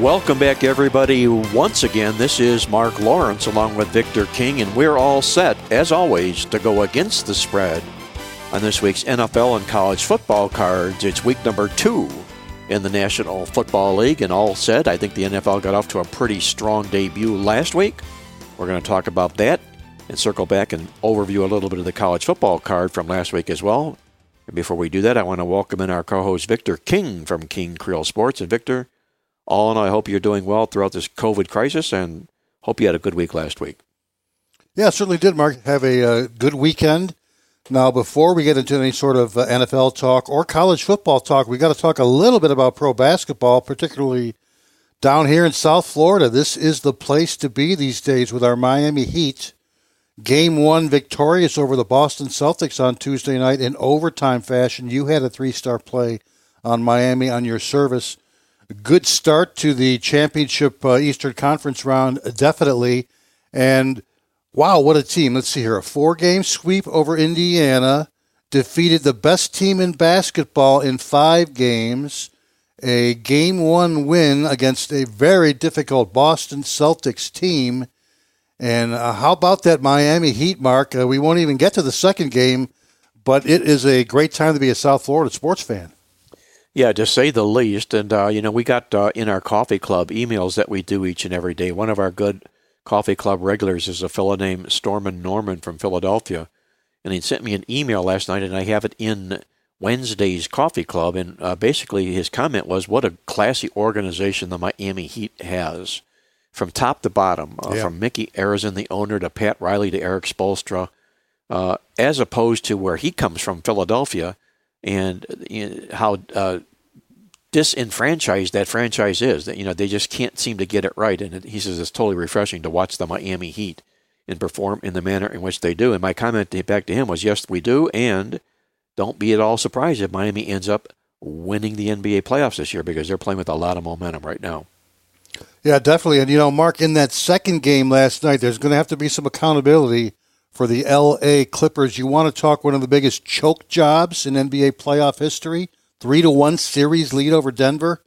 Welcome back, everybody. Once again, this is Mark Lawrence along with Victor King, and we're all set, as always, to go against the spread on this week's NFL and college football cards. It's week number two in the National Football League, and all set. I think the NFL got off to a pretty strong debut last week. We're going to talk about that and circle back and overview a little bit of the college football card from last week as well. And before we do that, I want to welcome in our co-host Victor King from King Creole Sports. And Victor, all in all, I hope you're doing well throughout this COVID crisis, and hope you had a good week last week. Yeah, certainly did, Mark. Have a uh, good weekend. Now, before we get into any sort of uh, NFL talk or college football talk, we got to talk a little bit about pro basketball, particularly down here in South Florida. This is the place to be these days with our Miami Heat. Game one victorious over the Boston Celtics on Tuesday night in overtime fashion. You had a three star play on Miami on your service. Good start to the championship uh, Eastern Conference round, definitely. And wow, what a team. Let's see here. A four game sweep over Indiana, defeated the best team in basketball in five games, a game one win against a very difficult Boston Celtics team. And uh, how about that Miami Heat, Mark? Uh, we won't even get to the second game, but it is a great time to be a South Florida sports fan. Yeah, to say the least. And, uh, you know, we got uh, in our coffee club emails that we do each and every day. One of our good coffee club regulars is a fellow named Storman Norman from Philadelphia. And he sent me an email last night, and I have it in Wednesday's coffee club. And uh, basically, his comment was, What a classy organization the Miami Heat has. From top to bottom, uh, Yeah. from Micky Arison, the owner, to Pat Riley, to Erik Spoelstra, uh, as opposed to where he comes from, Philadelphia, and you know, how uh, disenfranchised that franchise is. That you know they just can't seem to get it right. And he says it's totally refreshing to watch the Miami Heat and perform in the manner in which they do. And my comment back to him was, yes, we do, and don't be at all surprised if Miami ends up winning the NBA playoffs this year because they're playing with a lot of momentum right now. Yeah, definitely. And, you know, Mark, in that second game last night, there's going to have to be some accountability for the L.A. Clippers. You want to talk one of the biggest choke jobs in NBA playoff history? Three to one series lead over Denver.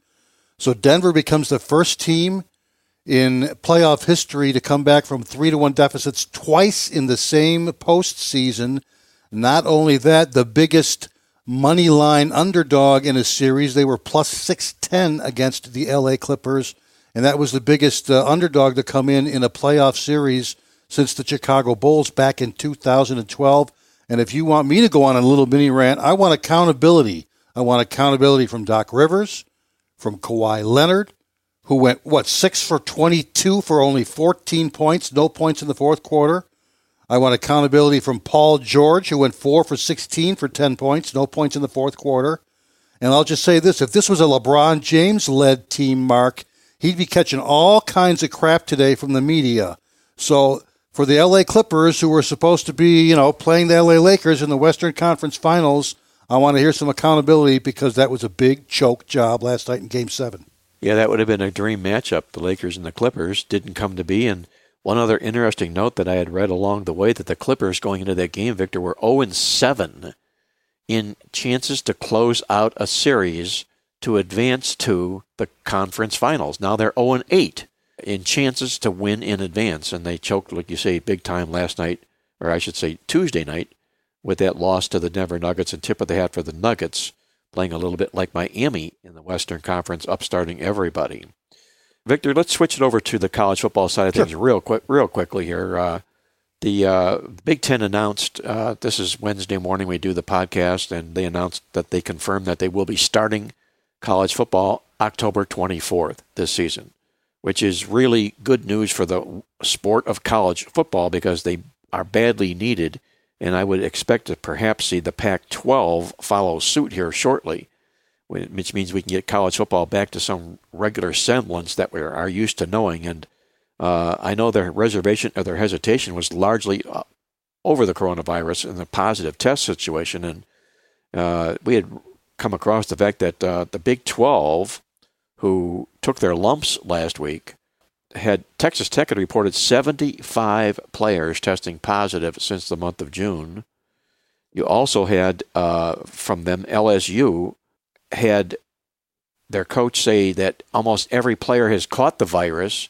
So Denver becomes the first team in playoff history to come back from three to one deficits twice in the same postseason. Not only that, the biggest money line underdog in a series. They were plus 610 against the LA Clippers, and that was the biggest uh, underdog to come in in a playoff series since the Chicago Bulls back in 2012. And if you want me to go on a little mini rant, I want accountability. I want accountability from Doc Rivers, from Kawhi Leonard, who went, what, 6 for 22 for only 14 points, no points in the fourth quarter. I want accountability from Paul George, who went 4 for 16 for 10 points, no points in the fourth quarter. And I'll just say this if this was a LeBron James led team, Mark, he'd be catching all kinds of crap today from the media. So for the LA Clippers, who were supposed to be, you know, playing the LA Lakers in the Western Conference Finals, I want to hear some accountability because that was a big choke job last night in Game 7. Yeah, that would have been a dream matchup. The Lakers and the Clippers didn't come to be. And one other interesting note that I had read along the way that the Clippers going into that game, Victor, were 0 7 in chances to close out a series to advance to the conference finals. Now they're 0 8 in chances to win in advance, and they choked, like you say, big time last night, or I should say Tuesday night, with that loss to the Denver Nuggets and tip of the hat for the Nuggets, playing a little bit like Miami in the Western Conference, upstarting everybody. Victor, let's switch it over to the college football side of things real quick, real quickly here. Uh, the uh, Big Ten announced uh, this is Wednesday morning. We do the podcast, and they announced that they confirmed that they will be starting college football October 24th this season, which is really good news for the sport of college football because they are badly needed. And I would expect to perhaps see the Pac 12 follow suit here shortly. which means we can get college football back to some regular semblance that we are used to knowing. And uh, I know their reservation or their hesitation was largely uh, over the coronavirus and the positive test situation. And uh, we had come across the fact that uh, the Big 12, who took their lumps last week, had Texas Tech had reported 75 players testing positive since the month of June. You also had uh, from them LSU had their coach say that almost every player has caught the virus.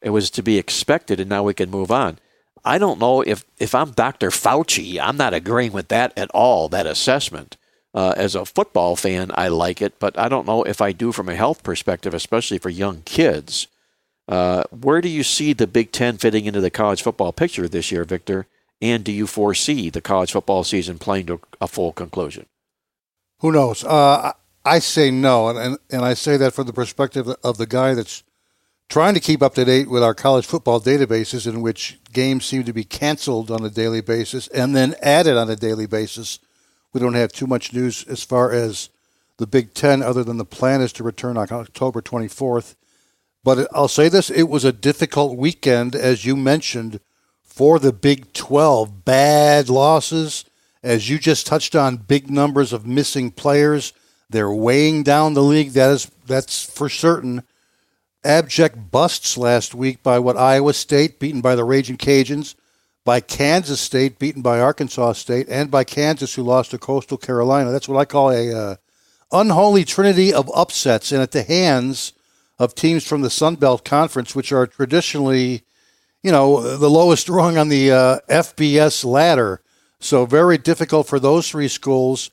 It was to be expected, and now we can move on. I don't know if, if I'm Dr. Fauci, I'm not agreeing with that at all, that assessment. Uh, as a football fan, I like it, but I don't know if I do from a health perspective, especially for young kids. Uh, where do you see the Big Ten fitting into the college football picture this year, Victor? And do you foresee the college football season playing to a full conclusion? Who knows? Uh, I say no, and, and, and I say that from the perspective of the guy that's trying to keep up to date with our college football databases, in which games seem to be canceled on a daily basis and then added on a daily basis. We don't have too much news as far as the Big Ten, other than the plan is to return on October 24th. But I'll say this it was a difficult weekend, as you mentioned, for the Big 12. Bad losses, as you just touched on, big numbers of missing players. They're weighing down the league. That is that's for certain. Abject busts last week by what Iowa State beaten by the Raging Cajuns, by Kansas State beaten by Arkansas State, and by Kansas who lost to Coastal Carolina. That's what I call a uh, unholy trinity of upsets, and at the hands of teams from the Sun Belt Conference, which are traditionally, you know, the lowest rung on the uh, FBS ladder. So very difficult for those three schools.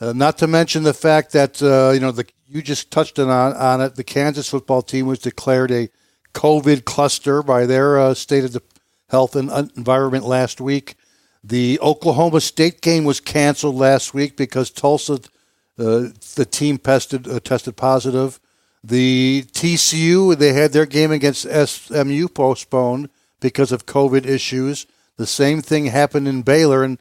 Uh, not to mention the fact that uh, you know the you just touched on on it. The Kansas football team was declared a COVID cluster by their uh, state of the health and environment last week. The Oklahoma State game was canceled last week because Tulsa, uh, the team tested uh, tested positive. The TCU they had their game against SMU postponed because of COVID issues. The same thing happened in Baylor and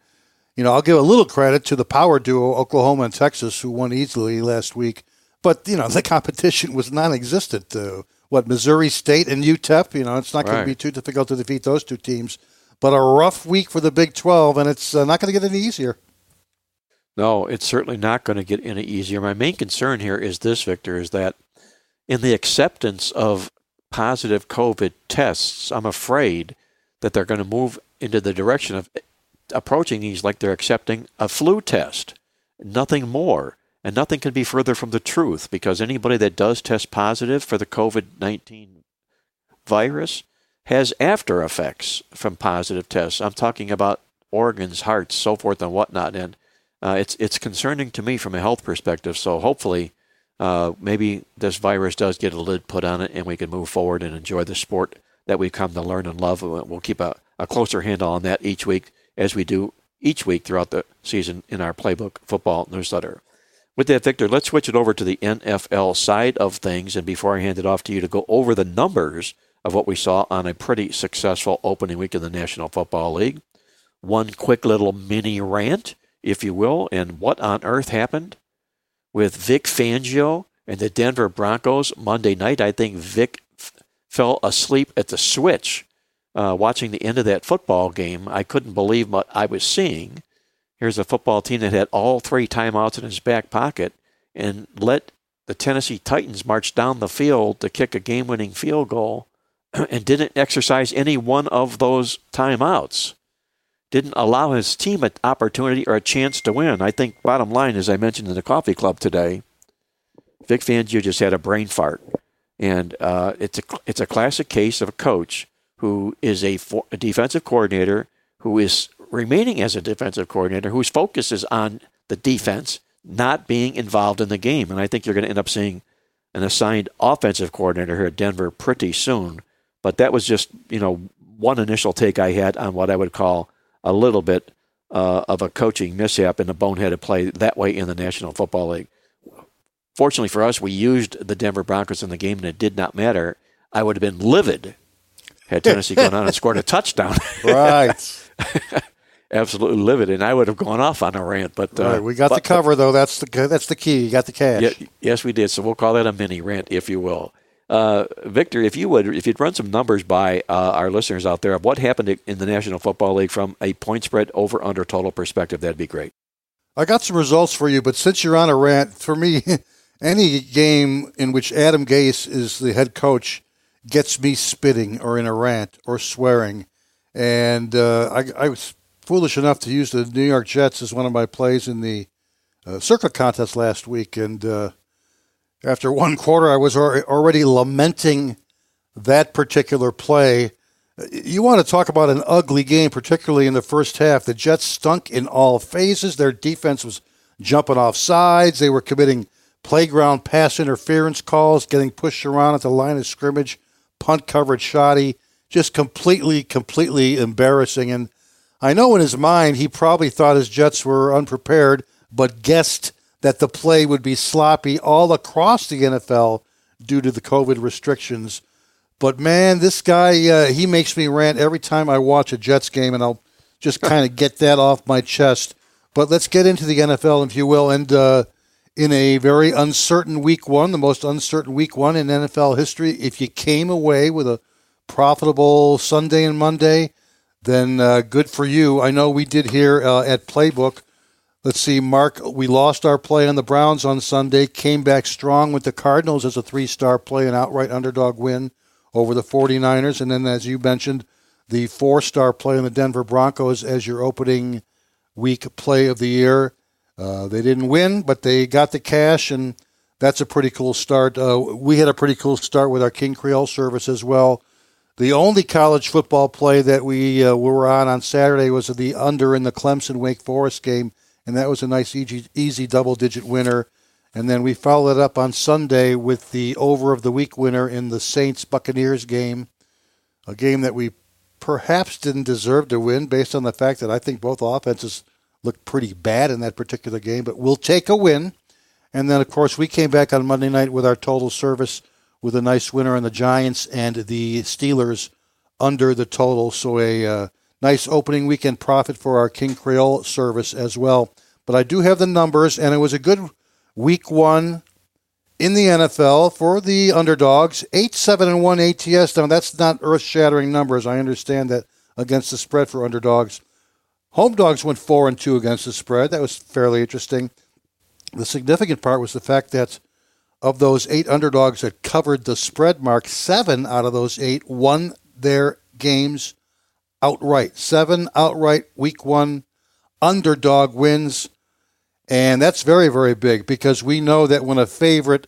you know, I'll give a little credit to the power duo Oklahoma and Texas, who won easily last week. But you know, the competition was non-existent. Uh, what Missouri State and UTEP? You know, it's not going right. to be too difficult to defeat those two teams. But a rough week for the Big Twelve, and it's uh, not going to get any easier. No, it's certainly not going to get any easier. My main concern here is this, Victor, is that in the acceptance of positive COVID tests, I'm afraid that they're going to move into the direction of approaching these like they're accepting a flu test, nothing more. And nothing can be further from the truth because anybody that does test positive for the COVID 19 virus has after effects from positive tests. I'm talking about organs, hearts, so forth, and whatnot. And uh, it's, it's concerning to me from a health perspective. So hopefully, uh, maybe this virus does get a lid put on it and we can move forward and enjoy the sport that we've come to learn and love. We'll keep a, a closer handle on that each week as we do each week throughout the season in our Playbook Football newsletter. With that, Victor, let's switch it over to the NFL side of things. And before I hand it off to you to go over the numbers of what we saw on a pretty successful opening week of the National Football League, one quick little mini rant, if you will, and what on earth happened with Vic Fangio and the Denver Broncos Monday night. I think Vic f- fell asleep at the switch uh, watching the end of that football game, I couldn't believe what I was seeing. Here's a football team that had all three timeouts in his back pocket and let the Tennessee Titans march down the field to kick a game winning field goal and didn't exercise any one of those timeouts. Didn't allow his team an opportunity or a chance to win. I think, bottom line, as I mentioned in the coffee club today, Vic Fangio just had a brain fart. And uh, it's, a, it's a classic case of a coach who is a, for, a defensive coordinator who is remaining as a defensive coordinator whose focus is on the defense, not being involved in the game. And I think you're going to end up seeing an assigned offensive coordinator here at Denver pretty soon. But that was just, you know, one initial take I had on what I would call a little bit uh, of a coaching mishap and a boneheaded play that way in the National Football League. Fortunately for us, we used the Denver Broncos in the game and it did not matter. I would have been livid had Tennessee gone on and scored a touchdown. right. absolutely livid, and I would have gone off on a rant. But uh, Right, we got but- the cover though. That's the that's the key. You got the cash. Yeah, yes, we did. So we'll call that a mini rant, if you will. Uh, Victor, if you would, if you'd run some numbers by uh, our listeners out there of what happened in the National Football League from a point spread over under total perspective, that'd be great. I got some results for you, but since you're on a rant, for me, any game in which Adam Gase is the head coach gets me spitting or in a rant or swearing. And uh, I, I was foolish enough to use the New York Jets as one of my plays in the uh, Circa contest last week. And uh, after one quarter, I was already lamenting that particular play. You want to talk about an ugly game, particularly in the first half. The Jets stunk in all phases. Their defense was jumping off sides. They were committing playground pass interference calls, getting pushed around at the line of scrimmage, punt coverage shoddy, just completely, completely embarrassing. And I know in his mind he probably thought his Jets were unprepared, but guessed that the play would be sloppy all across the NFL due to the COVID restrictions. But man, this guy, uh, he makes me rant every time I watch a Jets game, and I'll just kind of get that off my chest. But let's get into the NFL, if you will. And uh, in a very uncertain week one, the most uncertain week one in NFL history, if you came away with a profitable Sunday and Monday, then uh, good for you. I know we did here uh, at Playbook. Let's see, Mark, we lost our play on the Browns on Sunday, came back strong with the Cardinals as a three star play, an outright underdog win over the 49ers. And then, as you mentioned, the four star play on the Denver Broncos as your opening week play of the year. Uh, they didn't win, but they got the cash, and that's a pretty cool start. Uh, we had a pretty cool start with our King Creole service as well. The only college football play that we uh, were on on Saturday was the under in the Clemson Wake Forest game, and that was a nice easy, easy double digit winner. And then we followed it up on Sunday with the over of the week winner in the Saints Buccaneers game, a game that we perhaps didn't deserve to win based on the fact that I think both offenses looked pretty bad in that particular game, but we'll take a win. And then, of course, we came back on Monday night with our total service with a nice winner on the Giants and the Steelers under the total. So a uh, nice opening weekend profit for our King Creole service as well. But I do have the numbers, and it was a good week one in the NFL for the underdogs. 8 7 and 1 ATS. Now, that's not earth shattering numbers. I understand that against the spread for underdogs. Home dogs went 4 and 2 against the spread. That was fairly interesting. The significant part was the fact that of those eight underdogs that covered the spread mark, seven out of those eight won their games outright. Seven outright week one underdog wins. And that's very, very big because we know that when a favorite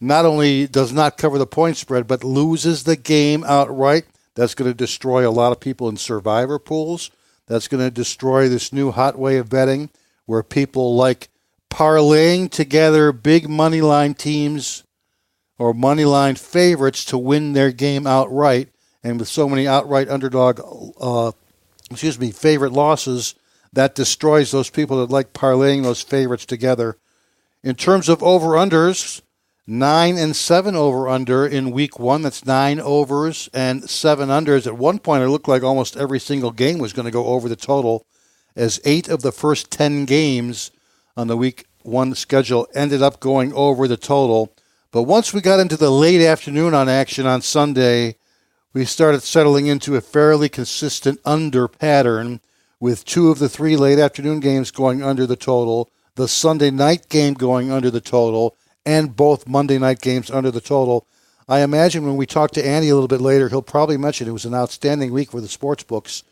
not only does not cover the point spread, but loses the game outright, that's going to destroy a lot of people in survivor pools. That's going to destroy this new hot way of betting where people like parlaying together big money line teams or money line favorites to win their game outright. And with so many outright underdog, uh, excuse me, favorite losses, that destroys those people that like parlaying those favorites together. In terms of over unders, nine and seven over under in week one. That's nine overs and seven unders. At one point, it looked like almost every single game was going to go over the total, as eight of the first ten games on the week one schedule ended up going over the total. But once we got into the late afternoon on action on Sunday, we started settling into a fairly consistent under pattern with two of the three late afternoon games going under the total, the Sunday night game going under the total, and both Monday night games under the total. I imagine when we talk to Andy a little bit later, he'll probably mention it was an outstanding week for the sports books,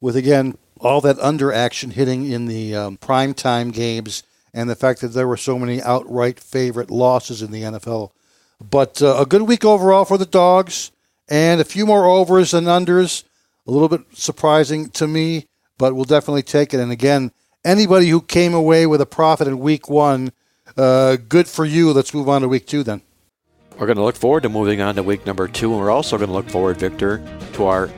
with again all that under action hitting in the um, prime time games, and the fact that there were so many outright favorite losses in the NFL. But uh, a good week overall for the dogs, and a few more overs and unders. A little bit surprising to me, but we'll definitely take it. And again, anybody who came away with a profit in week one, uh, good for you. Let's move on to week two then. We're going to look forward to moving on to week number two, and we're also going to look forward, Victor, to our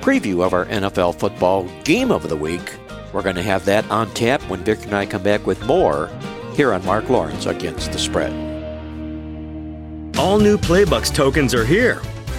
preview of our NFL football game of the week. We're going to have that on tap when Victor and I come back with more here on Mark Lawrence Against the Spread. All new Playbucks tokens are here.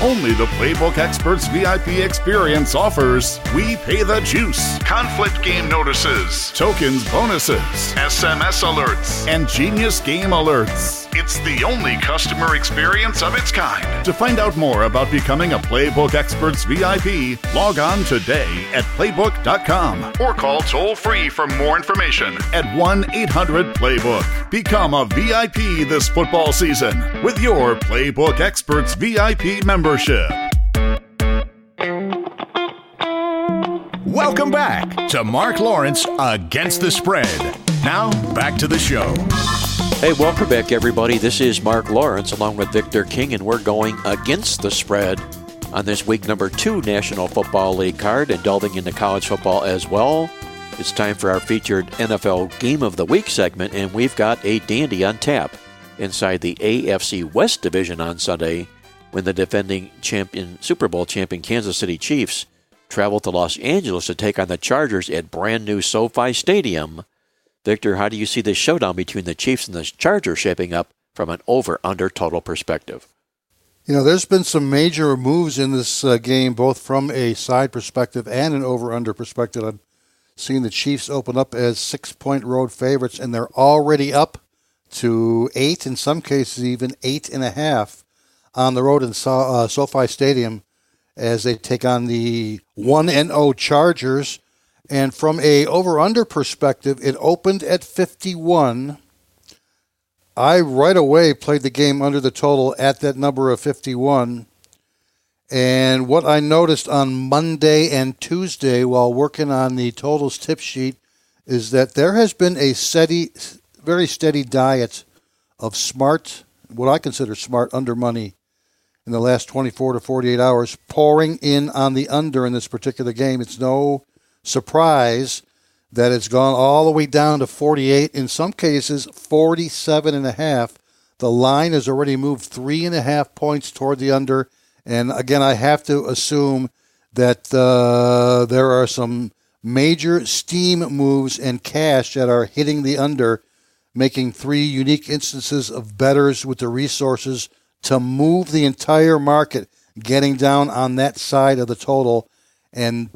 Only the Playbook Experts VIP experience offers. We Pay the Juice, conflict game notices, tokens bonuses, SMS alerts, and Genius Game alerts. It's the only customer experience of its kind. To find out more about becoming a Playbook Experts VIP, log on today at playbook.com or call toll free for more information at 1 800 Playbook. Become a VIP this football season with your Playbook Experts VIP membership. Welcome back to Mark Lawrence Against the Spread. Now, back to the show. Hey, welcome back, everybody. This is Mark Lawrence along with Victor King, and we're going against the spread on this week number two National Football League card and delving into college football as well. It's time for our featured NFL Game of the Week segment, and we've got a dandy on tap inside the AFC West Division on Sunday when the defending champion Super Bowl champion Kansas City Chiefs travel to Los Angeles to take on the Chargers at brand new SoFi Stadium. Victor, how do you see this showdown between the Chiefs and the Chargers shaping up from an over under total perspective? You know, there's been some major moves in this uh, game, both from a side perspective and an over under perspective. I'm seeing the Chiefs open up as six point road favorites, and they're already up to eight, in some cases, even eight and a half on the road in so- uh, SoFi Stadium as they take on the 1 0 Chargers and from a over under perspective, it opened at 51. I right away played the game under the total at that number of 51. And what I noticed on Monday and Tuesday while working on the totals tip sheet is that there has been a steady, very steady diet of smart, what I consider smart under money in the last 24 to 48 hours, pouring in on the under in this particular game. It's no surprise that it's gone all the way down to 48, in some cases 47 and a half. The line has already moved three and a half points toward the under. And again, I have to assume that uh, there are some major steam moves and cash that are hitting the under, making three unique instances of bettors with the resources to move the entire market, getting down on that side of the total. And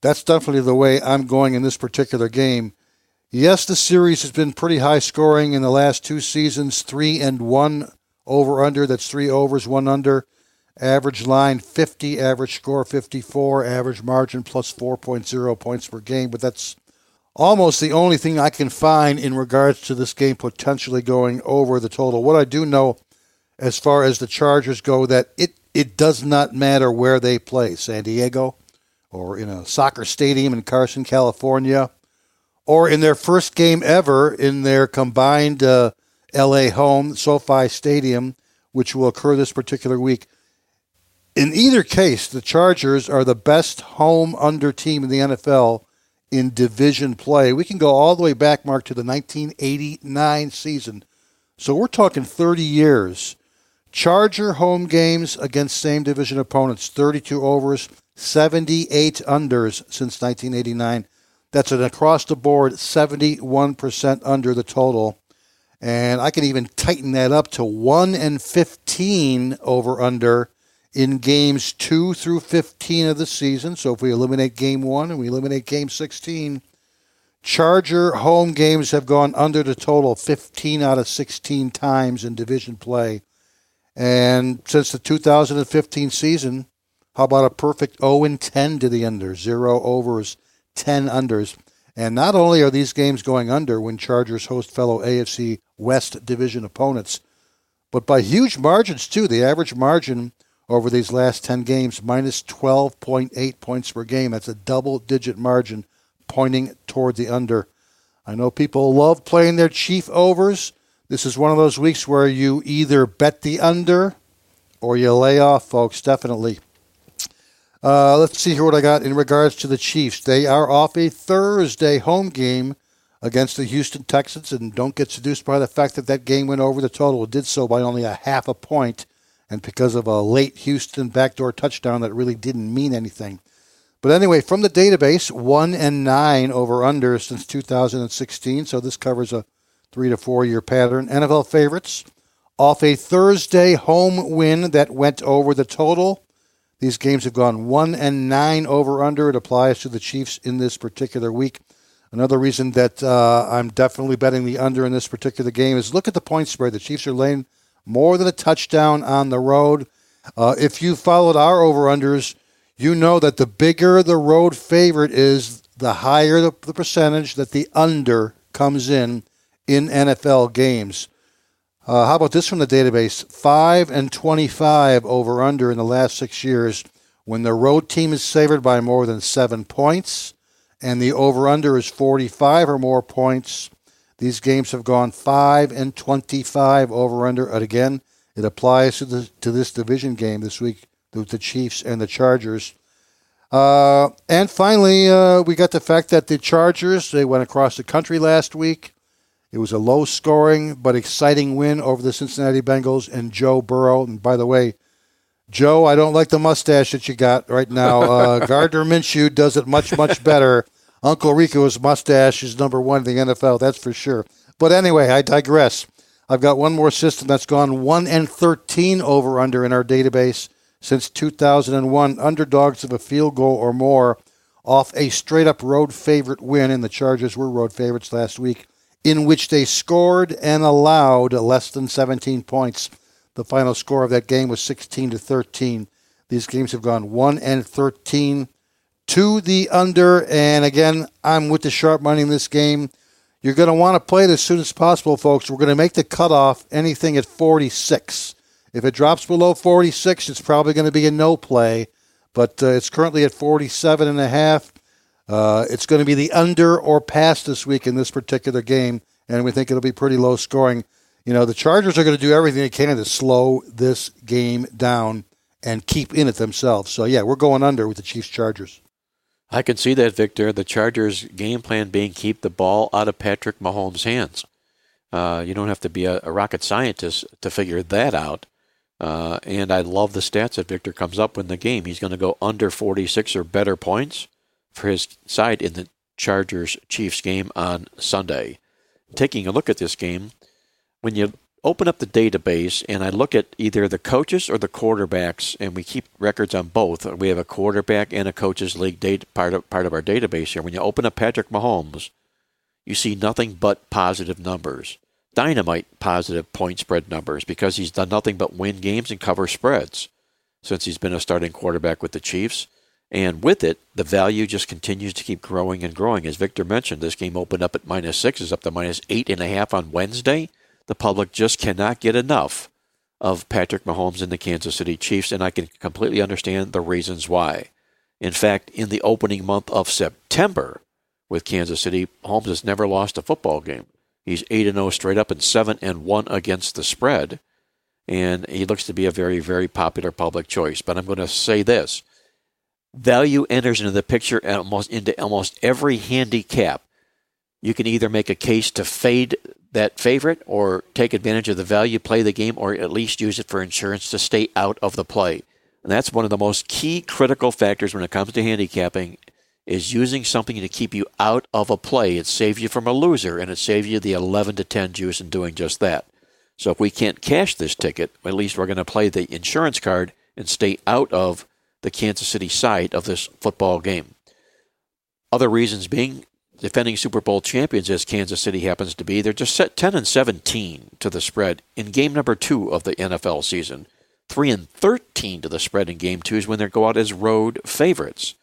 that's definitely the way I'm going in this particular game. Yes, the series has been pretty high scoring in the last two seasons, three and one over under. That's three overs, one under. Average line 50, average score 54, average margin plus 4.0 points per game. But that's almost the only thing I can find in regards to this game potentially going over the total. What I do know, as far as the Chargers go, that it, it does not matter where they play. San Diego, or in a soccer stadium in Carson, California, or in their first game ever in their combined uh, LA home, SoFi Stadium, which will occur this particular week. In either case, the Chargers are the best home under team in the NFL in division play. We can go all the way back, Mark, to the 1989 season. So we're talking 30 years. Charger home games against same division opponents, 32 overs, 78 unders since 1989. That's an across the board 71% under the total. And I can even tighten that up to 1 and 15 over under in games 2 through 15 of the season. So if we eliminate game 1 and we eliminate game 16, Charger home games have gone under the total 15 out of 16 times in division play. And since the 2015 season, how about a perfect 0 and 10 to the under? Zero overs, 10 unders. And not only are these games going under when Chargers host fellow AFC West division opponents, but by huge margins too. The average margin over these last 10 games minus 12.8 points per game. That's a double digit margin pointing toward the under. I know people love playing their chief overs. This is one of those weeks where you either bet the under or you lay off, folks, definitely. Uh, let's see here what I got in regards to the Chiefs. They are off a Thursday home game against the Houston Texans, and don't get seduced by the fact that that game went over the total. It did so by only a half a point, and because of a late Houston backdoor touchdown that really didn't mean anything. But anyway, from the database, one and nine over under since 2016. So this covers a three to four year pattern. NFL favorites off a Thursday home win that went over the total. These games have gone one and nine over under. It applies to the Chiefs in this particular week. Another reason that uh, I'm definitely betting the under in this particular game is look at the point spread. The Chiefs are laying more than a touchdown on the road. Uh, if you followed our over unders, you know that the bigger the road favorite is, the higher the, the percentage that the under comes in in NFL games. Uh, how about this from the database? 5 and 25 over under in the last six years when the road team is favored by more than seven points and the over under is 45 or more points. These games have gone 5 and 25 over under. And again, it applies to, the, to this division game this week with the Chiefs and the Chargers. Uh, and finally, uh, we got the fact that the Chargers they went across the country last week. It was a low-scoring but exciting win over the Cincinnati Bengals and Joe Burrow. And by the way, Joe, I don't like the mustache that you got right now. Uh, Gardner Minshew does it much much better. Uncle Rico's mustache is number one in the NFL, that's for sure. But anyway, I digress. I've got one more system that's gone one and thirteen over under in our database since 2001, underdogs of a field goal or more off a straight up road favorite win, and the Chargers were road favorites last week, in which they scored and allowed less than 17 points. The final score of that game was 16 to 13. These games have gone 1 and 13 to the under, and again, I'm with the sharp money in this game. You're going to want to play it as soon as possible, folks. We're going to make the cutoff anything at 46. If it drops below 46, it's probably going to be a no play, but uh, it's currently at 47 and a half. Uh, it's going to be the under or pass this week in this particular game, and we think it'll be pretty low scoring. You know, the Chargers are going to do everything they can to slow this game down and keep in it themselves. So, yeah, we're going under with the Chiefs Chargers. I can see that, Victor. The Chargers' game plan being keep the ball out of Patrick Mahomes' hands. Uh, you don't have to be a, a, rocket scientist to figure that out. Uh, and I love the stats that Victor comes up in the game. He's going to go under 46 or better points for his side in the Chargers Chiefs game on Sunday. Taking a look at this game, when you open up the database and I look at either the coaches or the quarterbacks, and we keep records on both. We have a quarterback and a coaches league data, part of part of our database here. When you open up Patrick Mahomes, you see nothing but positive numbers dynamite positive point spread numbers because he's done nothing but win games and cover spreads since he's been a starting quarterback with the Chiefs. And with it, the value just continues to keep growing and growing. As Victor mentioned, this game opened up at minus six, is up to minus eight and a half on Wednesday. The public just cannot get enough of Patrick Mahomes and the Kansas City Chiefs, and I can completely understand the reasons why. In fact, in the opening month of September with Kansas City, Mahomes has never lost a football game. He's 8 and 0 straight up and 7 and 1 against the spread. And he looks to be a very, very popular public choice. But I'm going to say this value enters into the picture almost into almost every handicap. You can either make a case to fade that favorite or take advantage of the value, play the game, or at least use it for insurance to stay out of the play. And that's one of the most key critical factors when it comes to handicapping is using something to keep you out of a play. It saves you from a loser, and it saves you the 11 to 10 juice in doing just that. So if we can't cash this ticket, at least we're going to play the insurance card and stay out of the Kansas City side of this football game. Other reasons being defending Super Bowl champions as Kansas City happens to be, they're just set 10 and 17 to the spread in game number 2 of the NFL season. 3 and 13 to the spread in game 2 is when they go out as road favorites.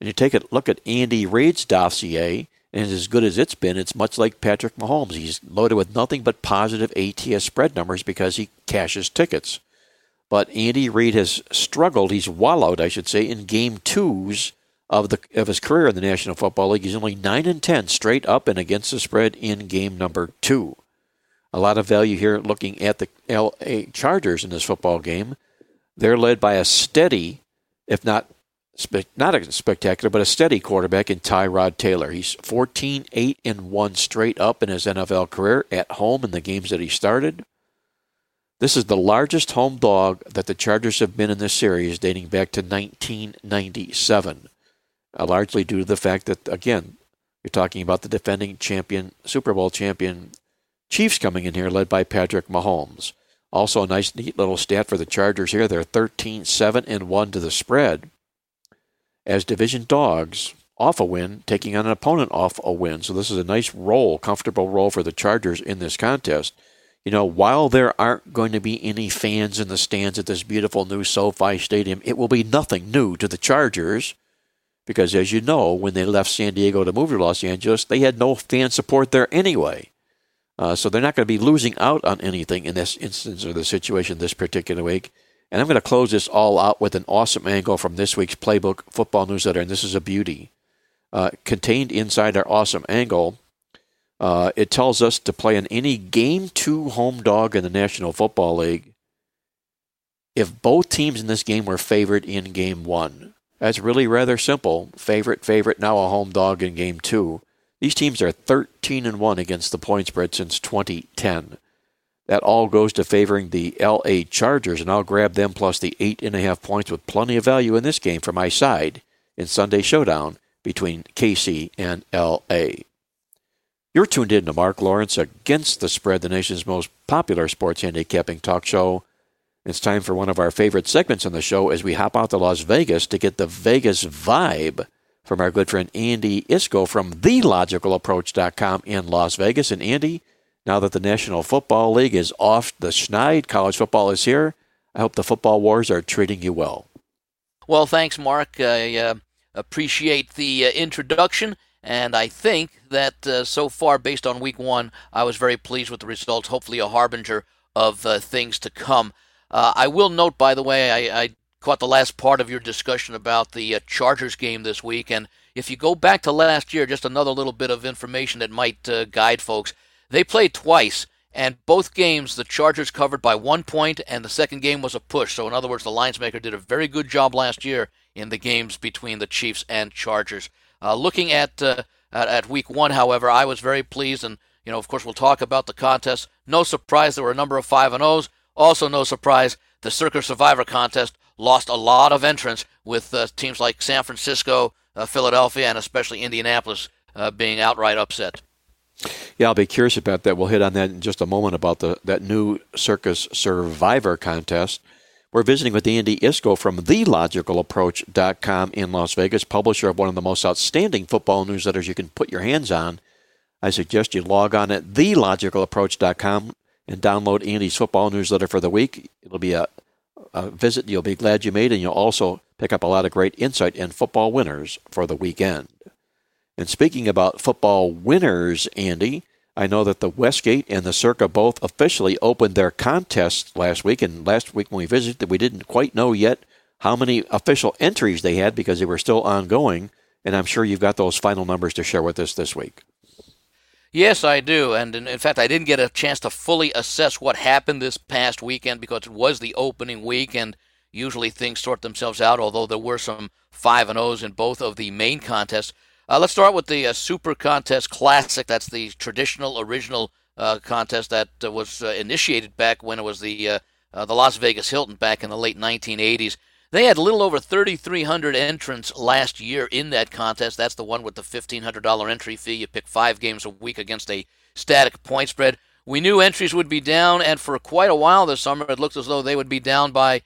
And you take a look at Andy Reid's dossier, and as good as it's been, it's much like Patrick Mahomes. He's loaded with nothing but positive ATS spread numbers because he cashes tickets. But Andy Reid has struggled. He's wallowed, I should say, in game twos of the of his career in the National Football League. He's only nine and ten straight up and against the spread in game number two. A lot of value here looking at the LA Chargers in this football game. They're led by a steady, if not not a spectacular, but a steady quarterback in Tyrod Taylor. He's 14 8 and 1 straight up in his NFL career at home in the games that he started. This is the largest home dog that the Chargers have been in this series dating back to 1997, uh, largely due to the fact that, again, you're talking about the defending champion, Super Bowl champion Chiefs coming in here, led by Patrick Mahomes. Also, a nice, neat little stat for the Chargers here. They're 13 7 and 1 to the spread as division dogs off a win, taking on an opponent off a win. So, this is a nice roll, comfortable roll for the Chargers in this contest. You know, while there aren't going to be any fans in the stands at this beautiful new SoFi Stadium, it will be nothing new to the Chargers because, as you know, when they left San Diego to move to Los Angeles, they had no fan support there anyway. Uh, so they're not going to be losing out on anything in this instance or the situation this particular week. And I'm going to close this all out with an awesome angle from this week's Playbook Football Newsletter, and this is a beauty. Uh, contained inside our awesome angle, uh, it tells us to play in any game two home dog in the National Football League if both teams in this game were favored in game one. That's really rather simple. Favorite, favorite, now a home dog in game two. These teams are 13 and 1 against the point spread since 2010. That all goes to favoring the LA Chargers, and I'll grab them plus the 8.5 points with plenty of value in this game for my side in Sunday Showdown between KC and LA. You're tuned in to Mark Lawrence against the spread, the nation's most popular sports handicapping talk show. It's time for one of our favorite segments on the show as we hop out to Las Vegas to get the Vegas vibe from our good friend Andy Iskoe from TheLogicalApproach.com in Las Vegas. And Andy, now that the National Football League is off the schneid, college football is here. I hope the football wars are treating you well. Well, thanks, Mark. I uh, appreciate the uh, introduction. And I think that uh, so far, based on week one, I was very pleased with the results. Hopefully, a harbinger of uh, things to come. Uh, I will note, by the way, I, I caught the last part of your discussion about the uh, Chargers game this week. And if you go back to last year, just another little bit of information that might uh, guide folks. They played twice, and both games the Chargers covered by one point, and the second game was a push. So, in other words, the linesmaker did a very good job last year in the games between the Chiefs and Chargers. Uh, looking at, uh, at at week one, however, I was very pleased, and you know, of course, we'll talk about the contest. No surprise, there were a number of five and O's. Also, no surprise, the Circa Survivor contest lost a lot of entrants with uh, teams like San Francisco, uh, Philadelphia, and especially Indianapolis uh, being outright upset. Yeah, I'll be curious about that. We'll hit on that in just a moment about the that new Circa Survivor contest. We're visiting with Andy Iskoe from TheLogicalApproach.com in Las Vegas, publisher of one of the most outstanding football newsletters you can put your hands on. I suggest you log on at TheLogicalApproach.com and download Andy's football newsletter for the week. It'll be a a visit you'll be glad you made, and you'll also pick up a lot of great insight and football winners for the weekend. And speaking about football winners, Andy, I know that the Westgate and the Circa both officially opened their contests last week. And last week when we visited, we didn't quite know yet how many official entries they had because they were still ongoing. And I'm sure you've got those final numbers to share with us this week. Yes, I do. And in, in, fact, I didn't get a chance to fully assess what happened this past weekend because it was the opening week, and usually things sort themselves out, although there were some 5 and O's in both of the main contests. Uh, let's start with the uh, Super Contest Classic. That's the traditional, original uh, contest that uh, was uh, initiated back when it was the, uh, the Las Vegas Hilton back in the late 1980s. They had a little over 3,300 entrants last year in that contest. That's the one with the $1,500 entry fee. You pick five games a week against a static point spread. We knew entries would be down, and for quite a while this summer, it looked as though they would be down by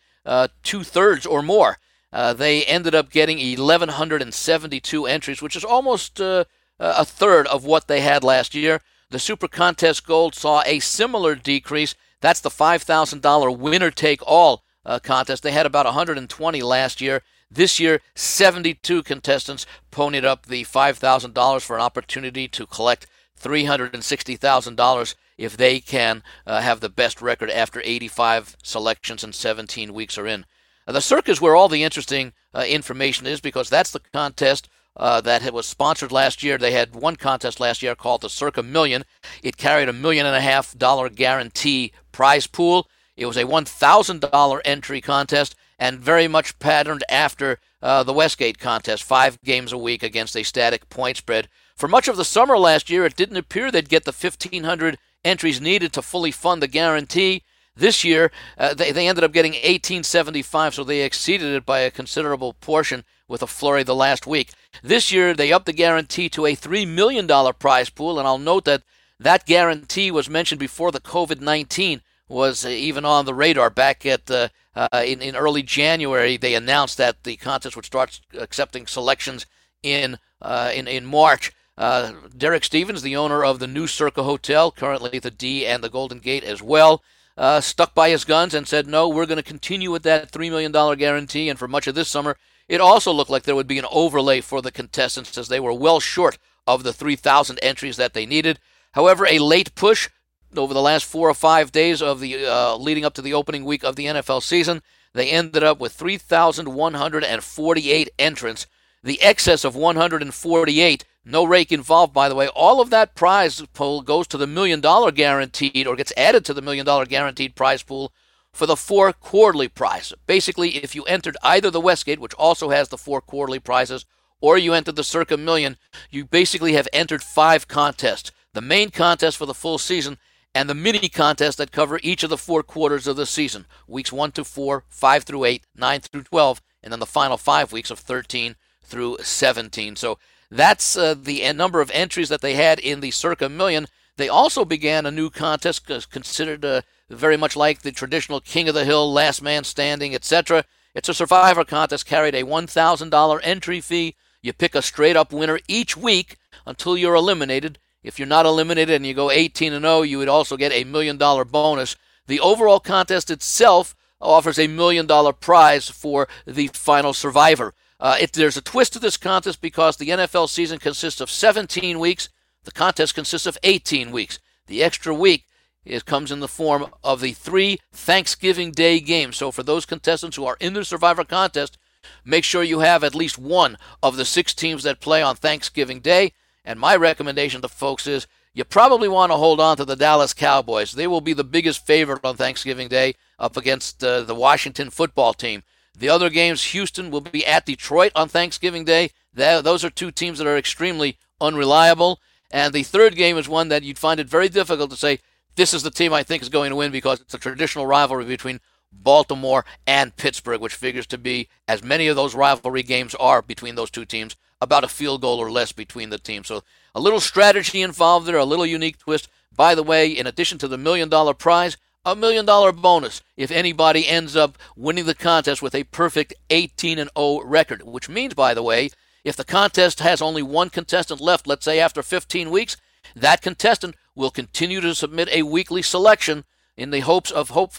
two thirds or more. Uh, they ended up getting 1,172 entries, which is almost uh, a third of what they had last year. The Super Contest Gold saw a similar decrease. That's the $5,000 winner take all uh, contest. They had about 120 last year. This year, 72 contestants ponied up the $5,000 for an opportunity to collect $360,000 if they can uh, have the best record after 85 selections and 17 weeks are in. The Circa is where all the interesting uh, information is because that's the contest uh, that was sponsored last year. They had one contest last year called the Circa Million. It carried a million and a half dollar guarantee prize pool. It was a $1,000 entry contest and very much patterned after uh, the Westgate contest, five games a week against a static point spread. For much of the summer last year, it didn't appear they'd get the 1,500 entries needed to fully fund the guarantee. This year, uh, they, they ended up getting 1875, so they exceeded it by a considerable portion with a flurry the last week. This year, they upped the guarantee to a $3 million prize pool, and I'll note that that guarantee was mentioned before the COVID 19 was even on the radar. Back at uh, uh, in, in early January, they announced that the contest would start accepting selections in uh, in in March. Uh, Derek Stevens, the owner of the New Circa Hotel, currently the D and the Golden Gate as well, uh, stuck by his guns and said, "No, we're going to continue with that three million dollar guarantee." And for much of this summer, it also looked like there would be an overlay for the contestants as they were well short of the 3,000 entries that they needed. However, a late push over the last four or five days of the uh, leading up to the opening week of the NFL season. They ended up with 3,148 entrants. The excess of 148, no rake involved, by the way. All of that prize pool goes to the million dollar guaranteed, or gets added to the million dollar guaranteed prize pool for the four quarterly prize. Basically, if you entered either the Westgate, which also has the four quarterly prizes, or you entered the Circa Million, you basically have entered five contests. The main contest for the full season and the mini contests that cover each of the four quarters of the season weeks 1 to 4, 5 through 8, 9 through 12, and then the final five weeks of 13 through 17. So that's uh, the number of entries that they had in the Circa Million. They also began a new contest considered uh, very much like the traditional King of the Hill, Last Man Standing, etc. It's a survivor contest, carried a $1,000 entry fee. You pick a straight up winner each week until you're eliminated. If you're not eliminated and you go 18 and 0, you would also get a million dollar bonus. The overall contest itself offers a million dollar prize for the final survivor. Uh, it, there's a twist to this contest because the NFL season consists of 17 weeks. The contest consists of 18 weeks. The extra week is, comes in the form of the three Thanksgiving Day games. So for those contestants who are in the Survivor contest, make sure you have at least one of the six teams that play on Thanksgiving Day. And my recommendation to folks is you probably want to hold on to the Dallas Cowboys. They will be the biggest favorite on Thanksgiving Day up against uh, the Washington football team. The other games, Houston will be at Detroit on Thanksgiving Day. those are two teams that are extremely unreliable. And the third game is one that you'd find it very difficult to say, this is the team I think is going to win because it's a traditional rivalry between Baltimore and Pittsburgh, which figures to be, as many of those rivalry games are between those two teams, about a field goal or less between the teams. So a little strategy involved there, a little unique twist. By the way, in addition to the million dollar prize, a million dollar bonus if anybody ends up winning the contest with a perfect 18 and 0 record, which means, by the way, if the contest has only one contestant left, let's say after 15 weeks, that contestant will continue to submit a weekly selection in the hopes of hope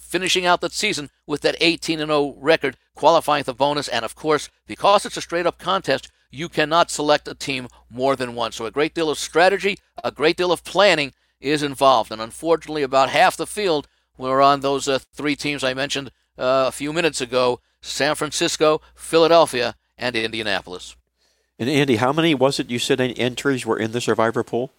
finishing out that season with that 18 and 0 record, qualifying for bonus. And of course, because it's a straight up contest, you cannot select a team more than once. So a great deal of strategy, a great deal of planning is involved. And unfortunately, about half the field were on those uh, three teams I mentioned uh, a few minutes ago San Francisco, Philadelphia, and Indianapolis. And Andy, how many was it you said entries were in the survivor pool?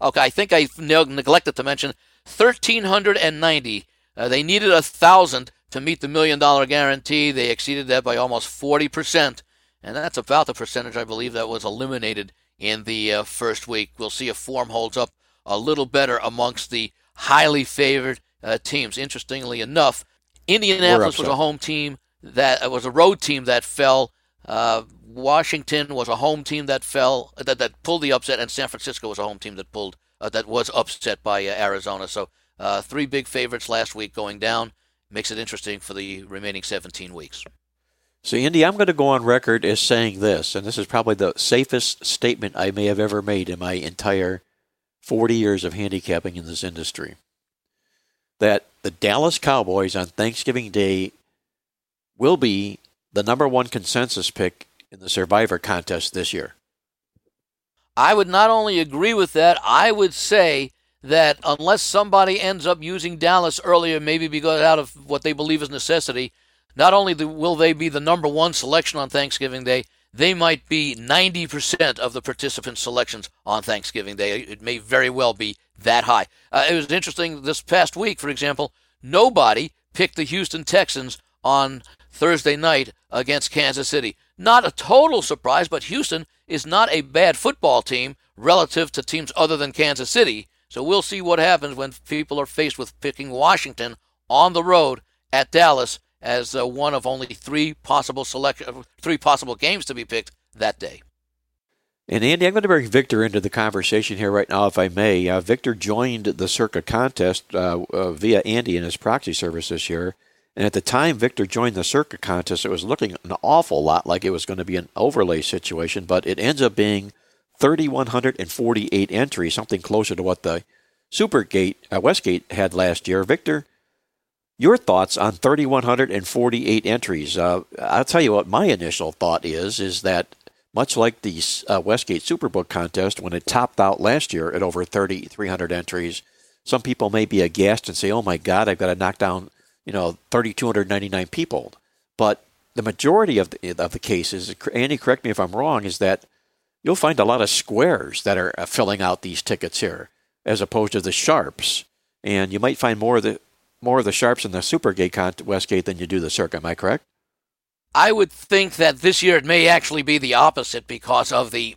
Okay, I think I neglected to mention 1,390. Uh, they needed a thousand to meet the million dollar guarantee. They exceeded that by almost 40%. And that's about the percentage I believe that was eliminated in the uh, first week. We'll see if form holds up a little better amongst the highly favored uh, teams. Interestingly enough, Indianapolis was a home team that uh, was a road team that fell. Uh, Washington was a home team that fell that, that pulled the upset, and San Francisco was a home team that pulled uh, that was upset by uh, Arizona. So uh, three big favorites last week going down makes it interesting for the remaining 17 weeks. So, Indy, I'm going to go on record as saying this, and this is probably the safest statement I may have ever made in my entire 40 years of handicapping in this industry. That the Dallas Cowboys on Thanksgiving Day will be the number one consensus pick in the Survivor contest this year. I would not only agree with that, I would say that unless somebody ends up using Dallas earlier, maybe because out of what they believe is necessity, not only will they be the number one selection on Thanksgiving Day, they might be 90% of the participant selections on Thanksgiving Day. It may very well be that high. Uh, it was interesting this past week, for example, nobody picked the Houston Texans on Thursday night against Kansas City. Not a total surprise, but Houston is not a bad football team relative to teams other than Kansas City. So we'll see what happens when people are faced with picking Washington on the road at Dallas as uh, one of only three possible selection, three possible games to be picked that day. And Andy, I'm going to bring Victor into the conversation here right now, if I may. Uh, Victor joined the Circa contest uh, uh, via Andy and his proxy service this year. And at the time Victor joined the Circa contest, it was looking an awful lot like it was going to be an overlay situation, but it ends up being 3,148 entries, something closer to what the Supergate, uh, Westgate had last year. Victor, your thoughts on 3,148 entries? Uh, I'll tell you what my initial thought is, is that much like the uh, Westgate Superbook contest, when it topped out last year at over 3,300 entries, some people may be aghast and say, "Oh my God, I've got to knock down, you know, 3,299 people." But the majority of the, of the cases, Andy, correct me if I'm wrong, is that you'll find a lot of squares that are uh, filling out these tickets here, as opposed to the sharps. And you might find more of the more of the sharps in the Supergate Westgate than you do the Circa. Am I correct? I would think that this year it may actually be the opposite because of the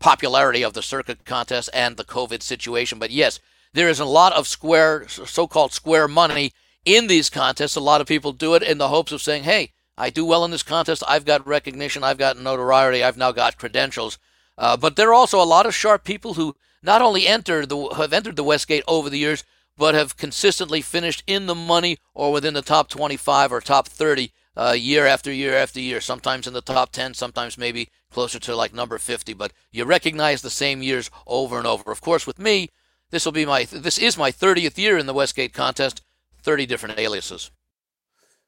popularity of the Circa contest and the COVID situation. But yes, there is a lot of square, so-called square money in these contests. A lot of people do it in the hopes of saying, "Hey, I do well in this contest. I've got recognition. I've got notoriety. I've now got credentials." Uh, but there are also a lot of sharp people who not only enter the have entered the Westgate over the years, but have consistently finished in the money or within the top 25 or top 30 uh, year after year after year, sometimes in the top 10, sometimes maybe closer to like number 50, but you recognize the same years over and over. Of course, with me, this will be my this is my 30th year in the Westgate contest, 30 different aliases.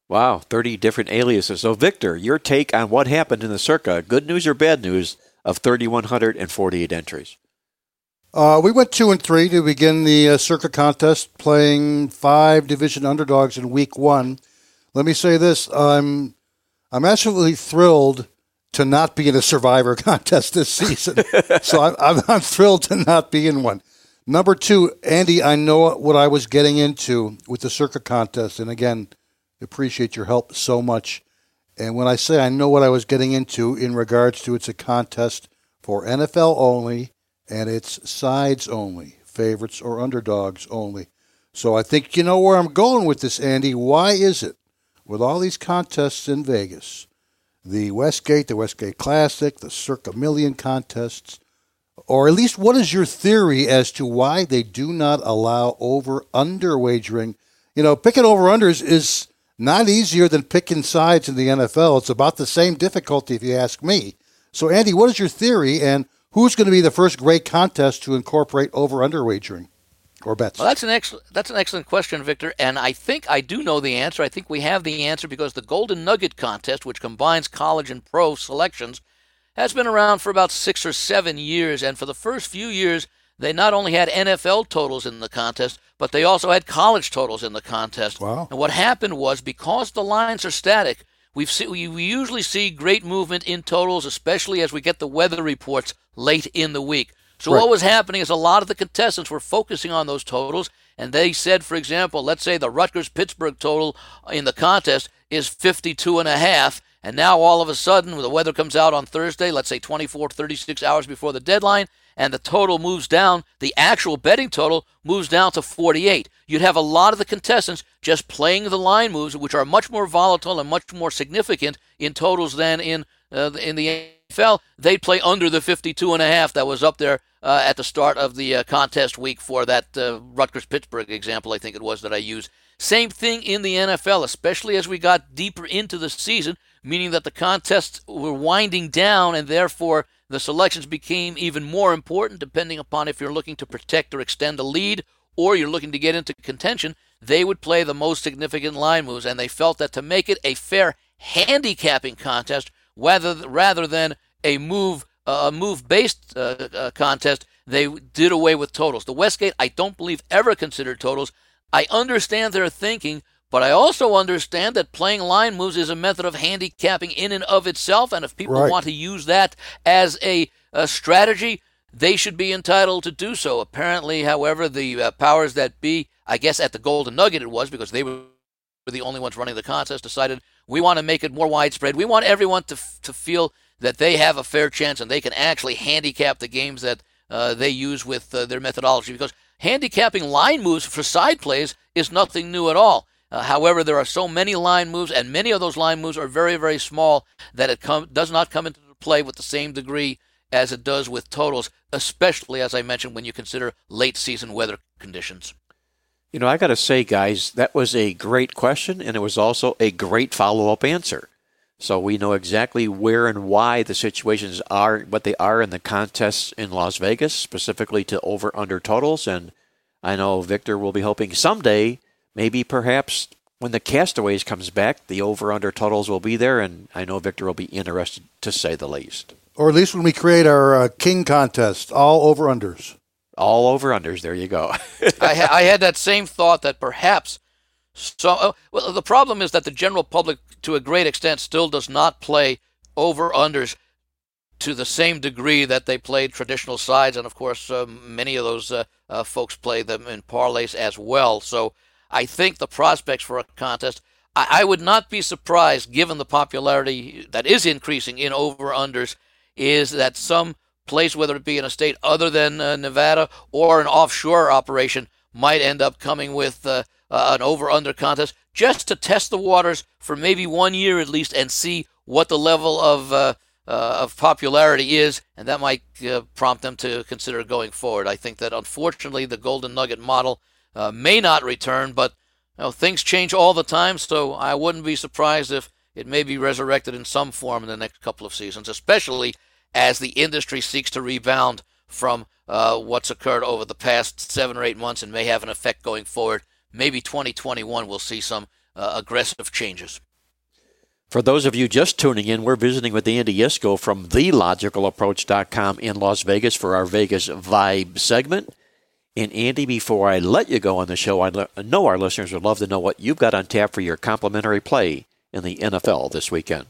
Wow, 30 different aliases. So, Victor, your take on what happened in the Circa, good news or bad news, of 3,148 entries? Uh, we went two and three to begin the uh, Circa contest, playing five division underdogs in week one. Let me say this: I'm I'm absolutely thrilled to not be in a Survivor contest this season. so I'm, I'm, I'm thrilled to not be in one. Number two, Andy, I know what I was getting into with the Circa contest, and again, appreciate your help so much. And when I say I know what I was getting into in regards to it's a contest for NFL only and it's sides only, favorites or underdogs only. So I think you know where I'm going with this, Andy. Why is it with all these contests in Vegas, the Westgate, the Westgate Classic, the Circa Million contests, or at least what is your theory as to why they do not allow over under wagering? You know, picking over unders is not easier than picking sides in the NFL. It's about the same difficulty if you ask me. So, Andy, what is your theory and who's going to be the first great contest to incorporate over under wagering? or bets? Well, that's an excellent that's an excellent question, Victor, and I think I do know the answer. I think we have the answer because the Golden Nugget contest, which combines college and pro selections, has been around for about six or seven years, and for the first few years, they not only had NFL totals in the contest, but they also had college totals in the contest. Wow. And what happened was because the lines are static, we've see, we, we usually see great movement in totals, especially as we get the weather reports late in the week. So right. what was happening is a lot of the contestants were focusing on those totals, and they said, for example, let's say the Rutgers Pittsburgh total in the contest is 52 and a half, and now all of a sudden, when the weather comes out on Thursday, let's say 24, 36 hours before the deadline, and the total moves down, the actual betting total moves down to 48. You'd have a lot of the contestants just playing the line moves, which are much more volatile and much more significant in totals than in uh, in the NFL. They'd play under the 52 and a half that was up there uh, at the start of the uh, contest week for that uh, Rutgers Pittsburgh example, I think it was that I used. Same thing in the NFL, especially as we got deeper into the season, meaning that the contests were winding down and therefore the selections became even more important depending upon if you're looking to protect or extend a lead or you're looking to get into contention. They would play the most significant line moves, and they felt that to make it a fair handicapping contest rather, rather than a move a move based uh, uh, contest, they did away with totals. The Westgate, I don't believe, ever considered totals. I understand their thinking, but I also understand that playing line moves is a method of handicapping in and of itself. And if people right. want to use that as a, a, strategy, they should be entitled to do so. Apparently, however, the uh, powers that be, I guess at the Golden Nugget it was because they were the only ones running the contest, decided, We want to make it more widespread. We want everyone to, to feel that they have a fair chance and they can actually handicap the games that uh, they use with uh, their methodology because handicapping line moves for side plays is nothing new at all. Uh, however, there are so many line moves, and many of those line moves are very, very small that it com- does not come into play with the same degree as it does with totals, especially, as I mentioned, when you consider late season weather conditions. You know, I got to say, guys, that was a great question, and it was also a great follow up answer. So we know exactly where and why the situations are what they are in the contests in Las Vegas, specifically to over under totals. And I know Victor will be hoping someday, maybe perhaps when the Castaways comes back, the over under totals will be there. And I know Victor will be interested to say the least. Or at least when we create our uh, King contest, all over unders. All over unders. There you go. I, ha- I had that same thought that perhaps so, uh, well, the problem is that the general public, to a great extent, still does not play over unders to the same degree that they played traditional sides, and of course, uh, many of those uh, uh, folks play them in parlays as well. So, I think the prospects for a contest. I, I would not be surprised, given the popularity that is increasing in over unders, is that some place, whether it be in a state other than uh, Nevada or an offshore operation, might end up coming with uh, uh, an over under contest just to test the waters for maybe one year at least and see what the level of uh, uh, of popularity is, and that might uh, prompt them to consider going forward. I think that unfortunately the Golden Nugget model uh, may not return, but you know, things change all the time, so I wouldn't be surprised if it may be resurrected in some form in the next couple of seasons, especially as the industry seeks to rebound from uh, what's occurred over the past seven or eight months and may have an effect going forward maybe 2021 we'll see some uh, aggressive changes. For those of you just tuning in, we're visiting with Andy Iskoe from TheLogicalApproach.com in Las Vegas for our Vegas Vibe segment. And Andy, before I let you go on the show, I know our listeners would love to know what you've got on tap for your complimentary play in the NFL this weekend.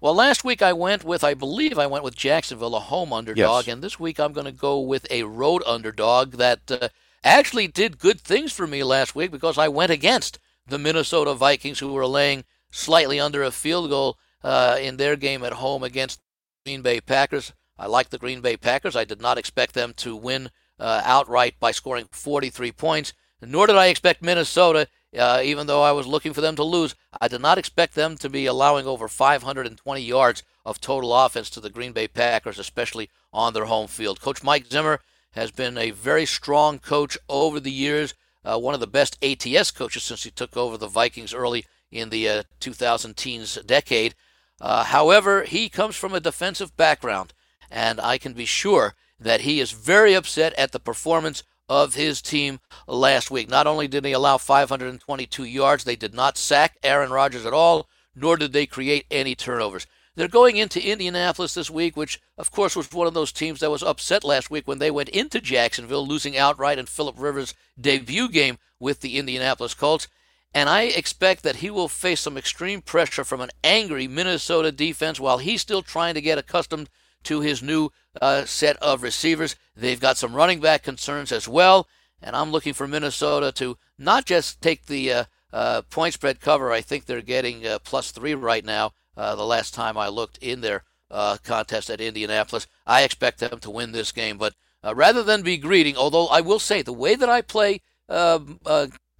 Well, last week I went with, I believe I went with Jacksonville, a home underdog, yes. and this week I'm going to go with a road underdog that uh, actually did good things for me last week because I went against the Minnesota Vikings, who were laying slightly under a field goal uh, in their game at home against Green Bay Packers. I like the Green Bay Packers. I did not expect them to win uh, outright by scoring 43 points, nor did I expect Minnesota, uh, even though I was looking for them to lose. I did not expect them to be allowing over 520 yards of total offense to the Green Bay Packers, especially on their home field. Coach Mike Zimmer has been a very strong coach over the years, uh, one of the best ATS coaches since he took over the Vikings early in the uh, 2000 teens decade. Uh, however, he comes from a defensive background, and I can be sure that he is very upset at the performance of his team last week. Not only did they allow 522 yards, they did not sack Aaron Rodgers at all, nor did they create any turnovers. They're going into Indianapolis this week, which, of course, was one of those teams that was upset last week when they went into Jacksonville, losing outright in Philip Rivers' debut game with the Indianapolis Colts. And I expect that he will face some extreme pressure from an angry Minnesota defense while he's still trying to get accustomed to his new uh, set of receivers. They've got some running back concerns as well. And I'm looking for Minnesota to not just take the uh, uh, point spread cover. I think they're getting uh, plus three right now uh, the last time I looked in their uh, contest at Indianapolis. I expect them to win this game, but rather than be greedy, although I will say the way that I play um,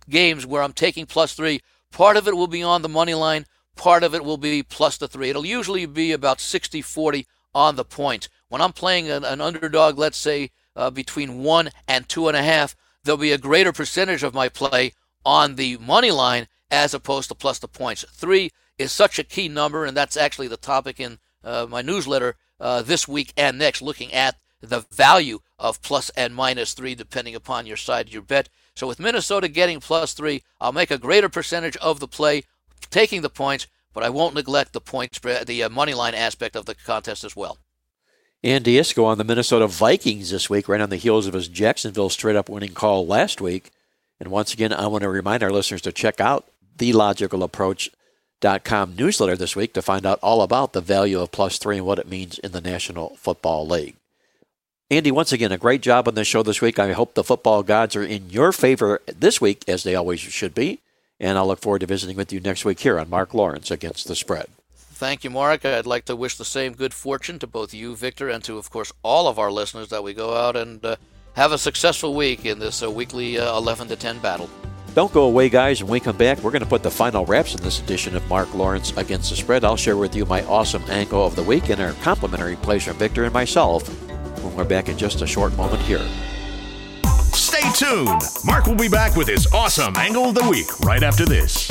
games where I'm taking plus three, part of it will be on the money line, part of it will be plus the three. It'll usually be about 60 40 on the point. When I'm playing an, an underdog, let's say uh, between one and two and a half, there'll be a greater percentage of my play on the money line as opposed to plus the points. Three is such a key number, and that's actually the topic in uh, my newsletter uh, this week and next, looking at the value of plus and minus three, depending upon your side of your bet. So with Minnesota getting plus three, I'll make a greater percentage of the play, taking the points, but I won't neglect the point spread, the uh, money line aspect of the contest as well. Andy Iskoe on the Minnesota Vikings this week, right on the heels of his Jacksonville straight up winning call last week. And once again, I want to remind our listeners to check out the logical approach com newsletter this week to find out all about the value of plus three and what it means in the National Football League. Andy, once again, a great job on the show this week. I hope the football gods are in your favor this week, as they always should be. And I'll look forward to visiting with you next week here on Mark Lawrence Against the Spread. Thank you, Mark. I'd like to wish the same good fortune to both you, Victor, and to, of course, all of our listeners that we go out and uh, have a successful week in this uh, weekly uh, 11 to 10 battle. Don't go away, guys. When we come back, we're going to put the final wraps in this edition of Mark Lawrence Against the Spread. I'll share with you my awesome angle of the week and our complimentary plays from Victor and myself when we're back in just a short moment here. Tuned. Mark will be back with his awesome angle of the week right after this.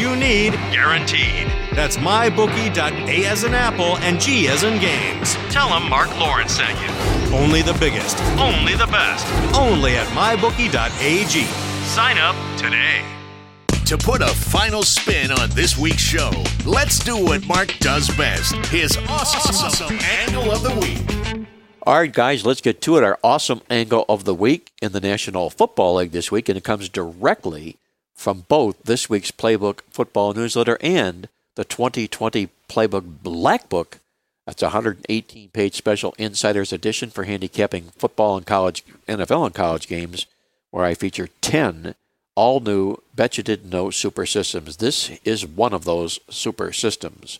you need guaranteed. That's mybookie.a as in apple and G as in games. Tell them Mark Lawrence sent you. Only the biggest, only the best, only at mybookie.ag. Sign up today. To put a final spin on this week's show, let's do what Mark does best his awesome, awesome angle of the week. All right, guys, let's get to it. Our awesome angle of the week in the National Football League this week, and it comes directly from both this week's Playbook Football Newsletter and the 2020 Playbook Black Book. That's a 118 page special insiders edition for handicapping football and college, NFL and college games, where I feature 10 all new Bet You Didn't Know super systems. This is one of those super systems.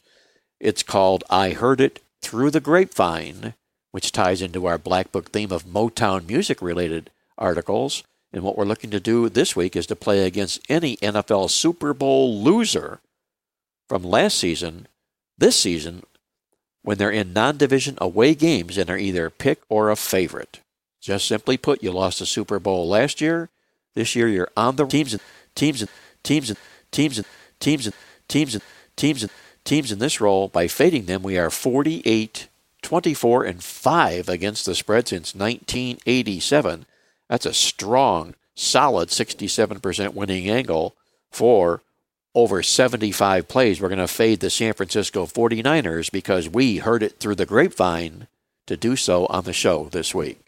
It's called I Heard It Through the Grapevine, which ties into our Black Book theme of Motown music related articles. And what we're looking to do this week is to play against any NFL Super Bowl loser from last season, this season, when they're in non division away games and are either a pick or a favorite. Just simply put, you lost the Super Bowl last year. This year you're on the teams and teams and teams and teams and teams and teams and teams and teams in this role by fading them. We are 48 24 and 5 against the spread since 1987. That's a strong, solid 67% winning angle for over 75 plays. We're going to fade the San Francisco 49ers because we heard it through the grapevine to do so on the show this week.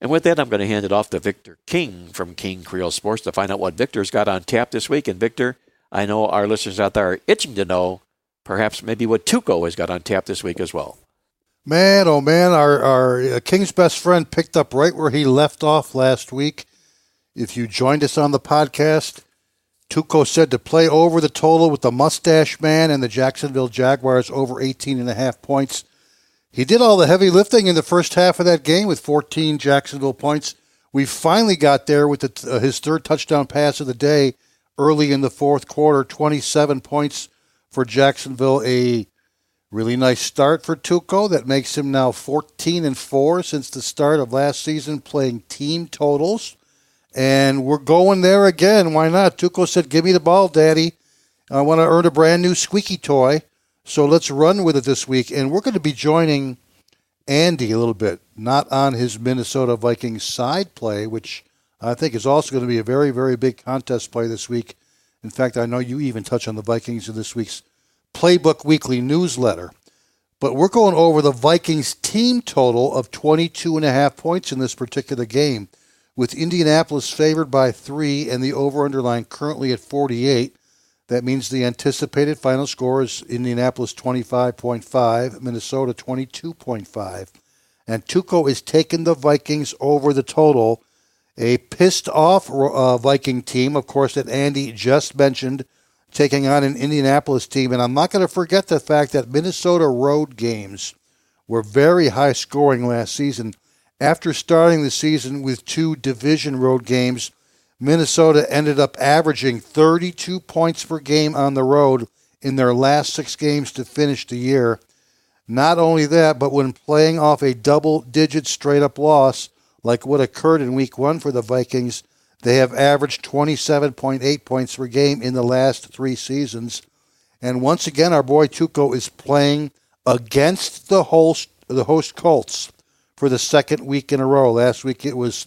And with that, I'm going to hand it off to Victor King from King Creole Sports to find out what Victor's got on tap this week. And Victor, I know our listeners out there are itching to know perhaps maybe what Tuco has got on tap this week as well. Man, oh man, our, our uh, King's best friend picked up right where he left off last week. If you joined us on the podcast, Tuco said to play over the total with the Mustache Man and the Jacksonville Jaguars over 18 and a half points. He did all the heavy lifting in the first half of that game with 14 Jacksonville points. We finally got there with the, uh, his third touchdown pass of the day early in the fourth quarter, 27 points for Jacksonville, a Really nice start for Tuco. That makes him now 14 and 4 since the start of last season playing team totals. And we're going there again. Why not? Tuco said, Give me the ball, Daddy. I want to earn a brand new squeaky toy. So let's run with it this week. And we're going to be joining Andy a little bit, not on his Minnesota Vikings side play, which I think is also going to be a very, very big contest play this week. In fact, I know you even touch on the Vikings in this week's Playbook Weekly newsletter. But we're going over the Vikings team total of 22 and a half points in this particular game, with Indianapolis favored by three and the over underline currently at 48. That means the anticipated final score is Indianapolis 25.5, Minnesota 22.5. And Tuco is taking the Vikings over the total. A pissed off uh, Viking team, of course, that Andy just mentioned, taking on an Indianapolis team. And I'm not going to forget the fact that Minnesota road games were very high scoring last season. After starting the season with two division road games, Minnesota ended up averaging 32 points per game on the road in their last six games to finish the year. Not only that, but when playing off a double digit straight up loss, like what occurred in week one for the Vikings, they have averaged 27.8 points per game in the last three seasons. And once again, our boy Tuco is playing against the host, the host Colts for the second week in a row. Last week it was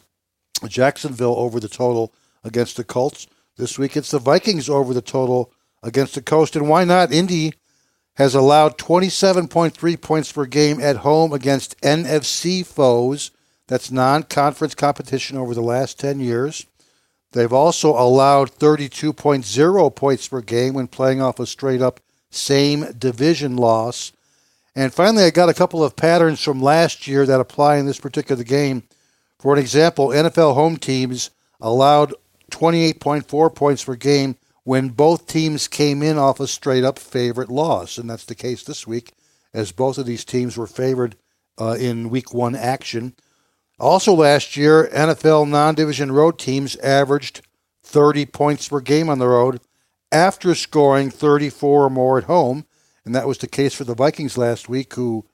Jacksonville over the total against the Colts. This week it's the Vikings over the total against the Colts. And why not? Indy has allowed 27.3 points per game at home against NFC foes. That's non conference competition over the last 10 years. They've also allowed 32.0 points per game when playing off a straight up same division loss. And finally, I got a couple of patterns from last year that apply in this particular game. For an example, NFL home teams allowed 28.4 points per game when both teams came in off a straight up favorite loss. And that's the case this week, as both of these teams were favored uh, in week one action. Also, last year, NFL non division road teams averaged 30 points per game on the road after scoring 34 or more at home. And that was the case for the Vikings last week, who,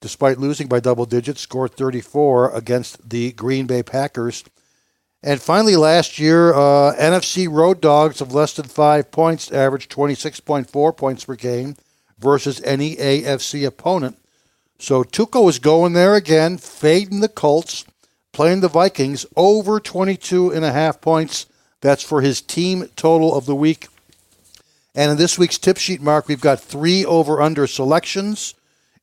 despite losing by double digits, scored 34 against the Green Bay Packers. And finally, last year, uh, NFC road dogs of less than five points averaged 26.4 points per game versus any AFC opponent. So Tuco is going there again, fading the Colts, playing the Vikings over 22 and a half points. That's for his team total of the week. And in this week's tip sheet, Mark, we've got three over under selections,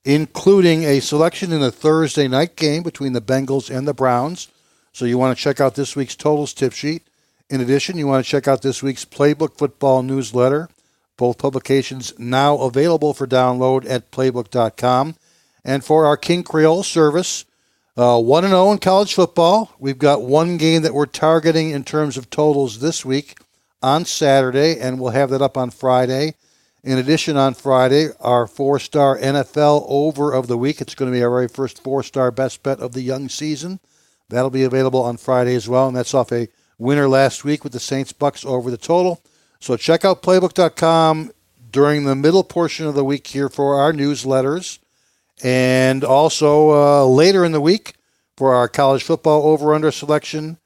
including a selection in a Thursday night game between the Bengals and the Browns. So you want to check out this week's totals tip sheet. In addition, you want to check out this week's Playbook Football newsletter. Both publications now available for download at playbook.com. And for our King Creole service, uh, 1 0 in college football. We've got one game that we're targeting in terms of totals this week on Saturday, and we'll have that up on Friday. In addition, on Friday, our four star NFL over of the week. It's going to be our very first four star best bet of the young season. That'll be available on Friday as well, and that's off a winner last week with the Saints Bucks over the total. So check out playbook.com during the middle portion of the week here for our newsletters, and also uh, later in the week for our college football over under selection,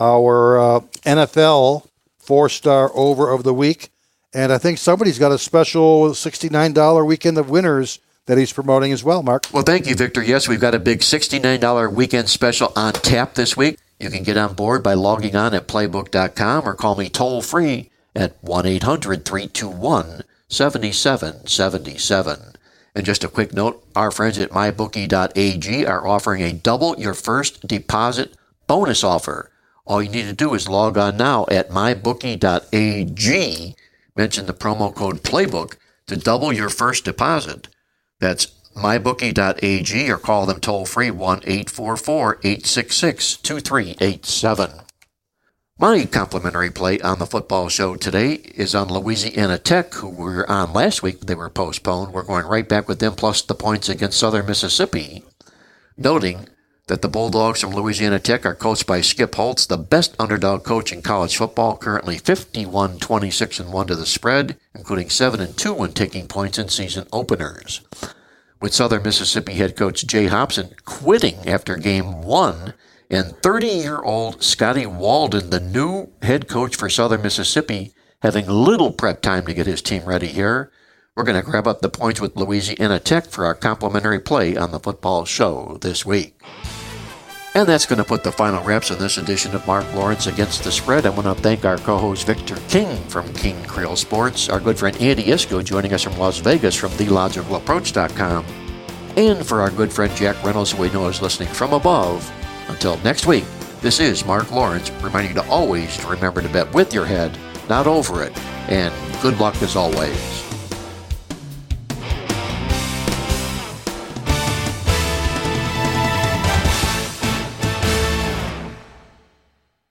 our uh, NFL four star over of the week, and I think somebody's got a special $69 weekend of winners that he's promoting as well, Mark. Well, thank you, Victor. Yes, we've got a big $69 weekend special on tap this week. You can get on board by logging on at playbook.com or call me toll free at 1 800 321 7777. And just a quick note our friends at mybookie.ag are offering a double your first deposit bonus offer. All you need to do is log on now at mybookie.ag, mention the promo code PLAYBOOK to double your first deposit. That's mybookie.ag or call them toll free 1 844 866 2387. My complimentary play on the football show today is on Louisiana Tech, who were on last week. They were postponed. We're going right back with them plus the points against Southern Mississippi. Noting that the Bulldogs from Louisiana Tech are coached by Skip Holtz, the best underdog coach in college football, currently 51 26 and 1 to the spread, including 7 and 2 when taking points in season openers. With Southern Mississippi head coach Jay Hopson quitting after game 1 and 30 year old Scotty Walden, the new head coach for Southern Mississippi, having little prep time to get his team ready here. We're going to grab up the points with Louisiana Tech for our complimentary play on the football show this week. And that's going to put the final wraps on this edition of Mark Lawrence Against the Spread. I want to thank our co host Victor King from King Creole Sports, our good friend Andy Iskoe joining us from Las Vegas from TheLogicalApproach.com, and for our good friend Jack Reynolds, who we know is listening from above. Until next week, this is Mark Lawrence reminding you to always remember to bet with your head, not over it, and good luck as always.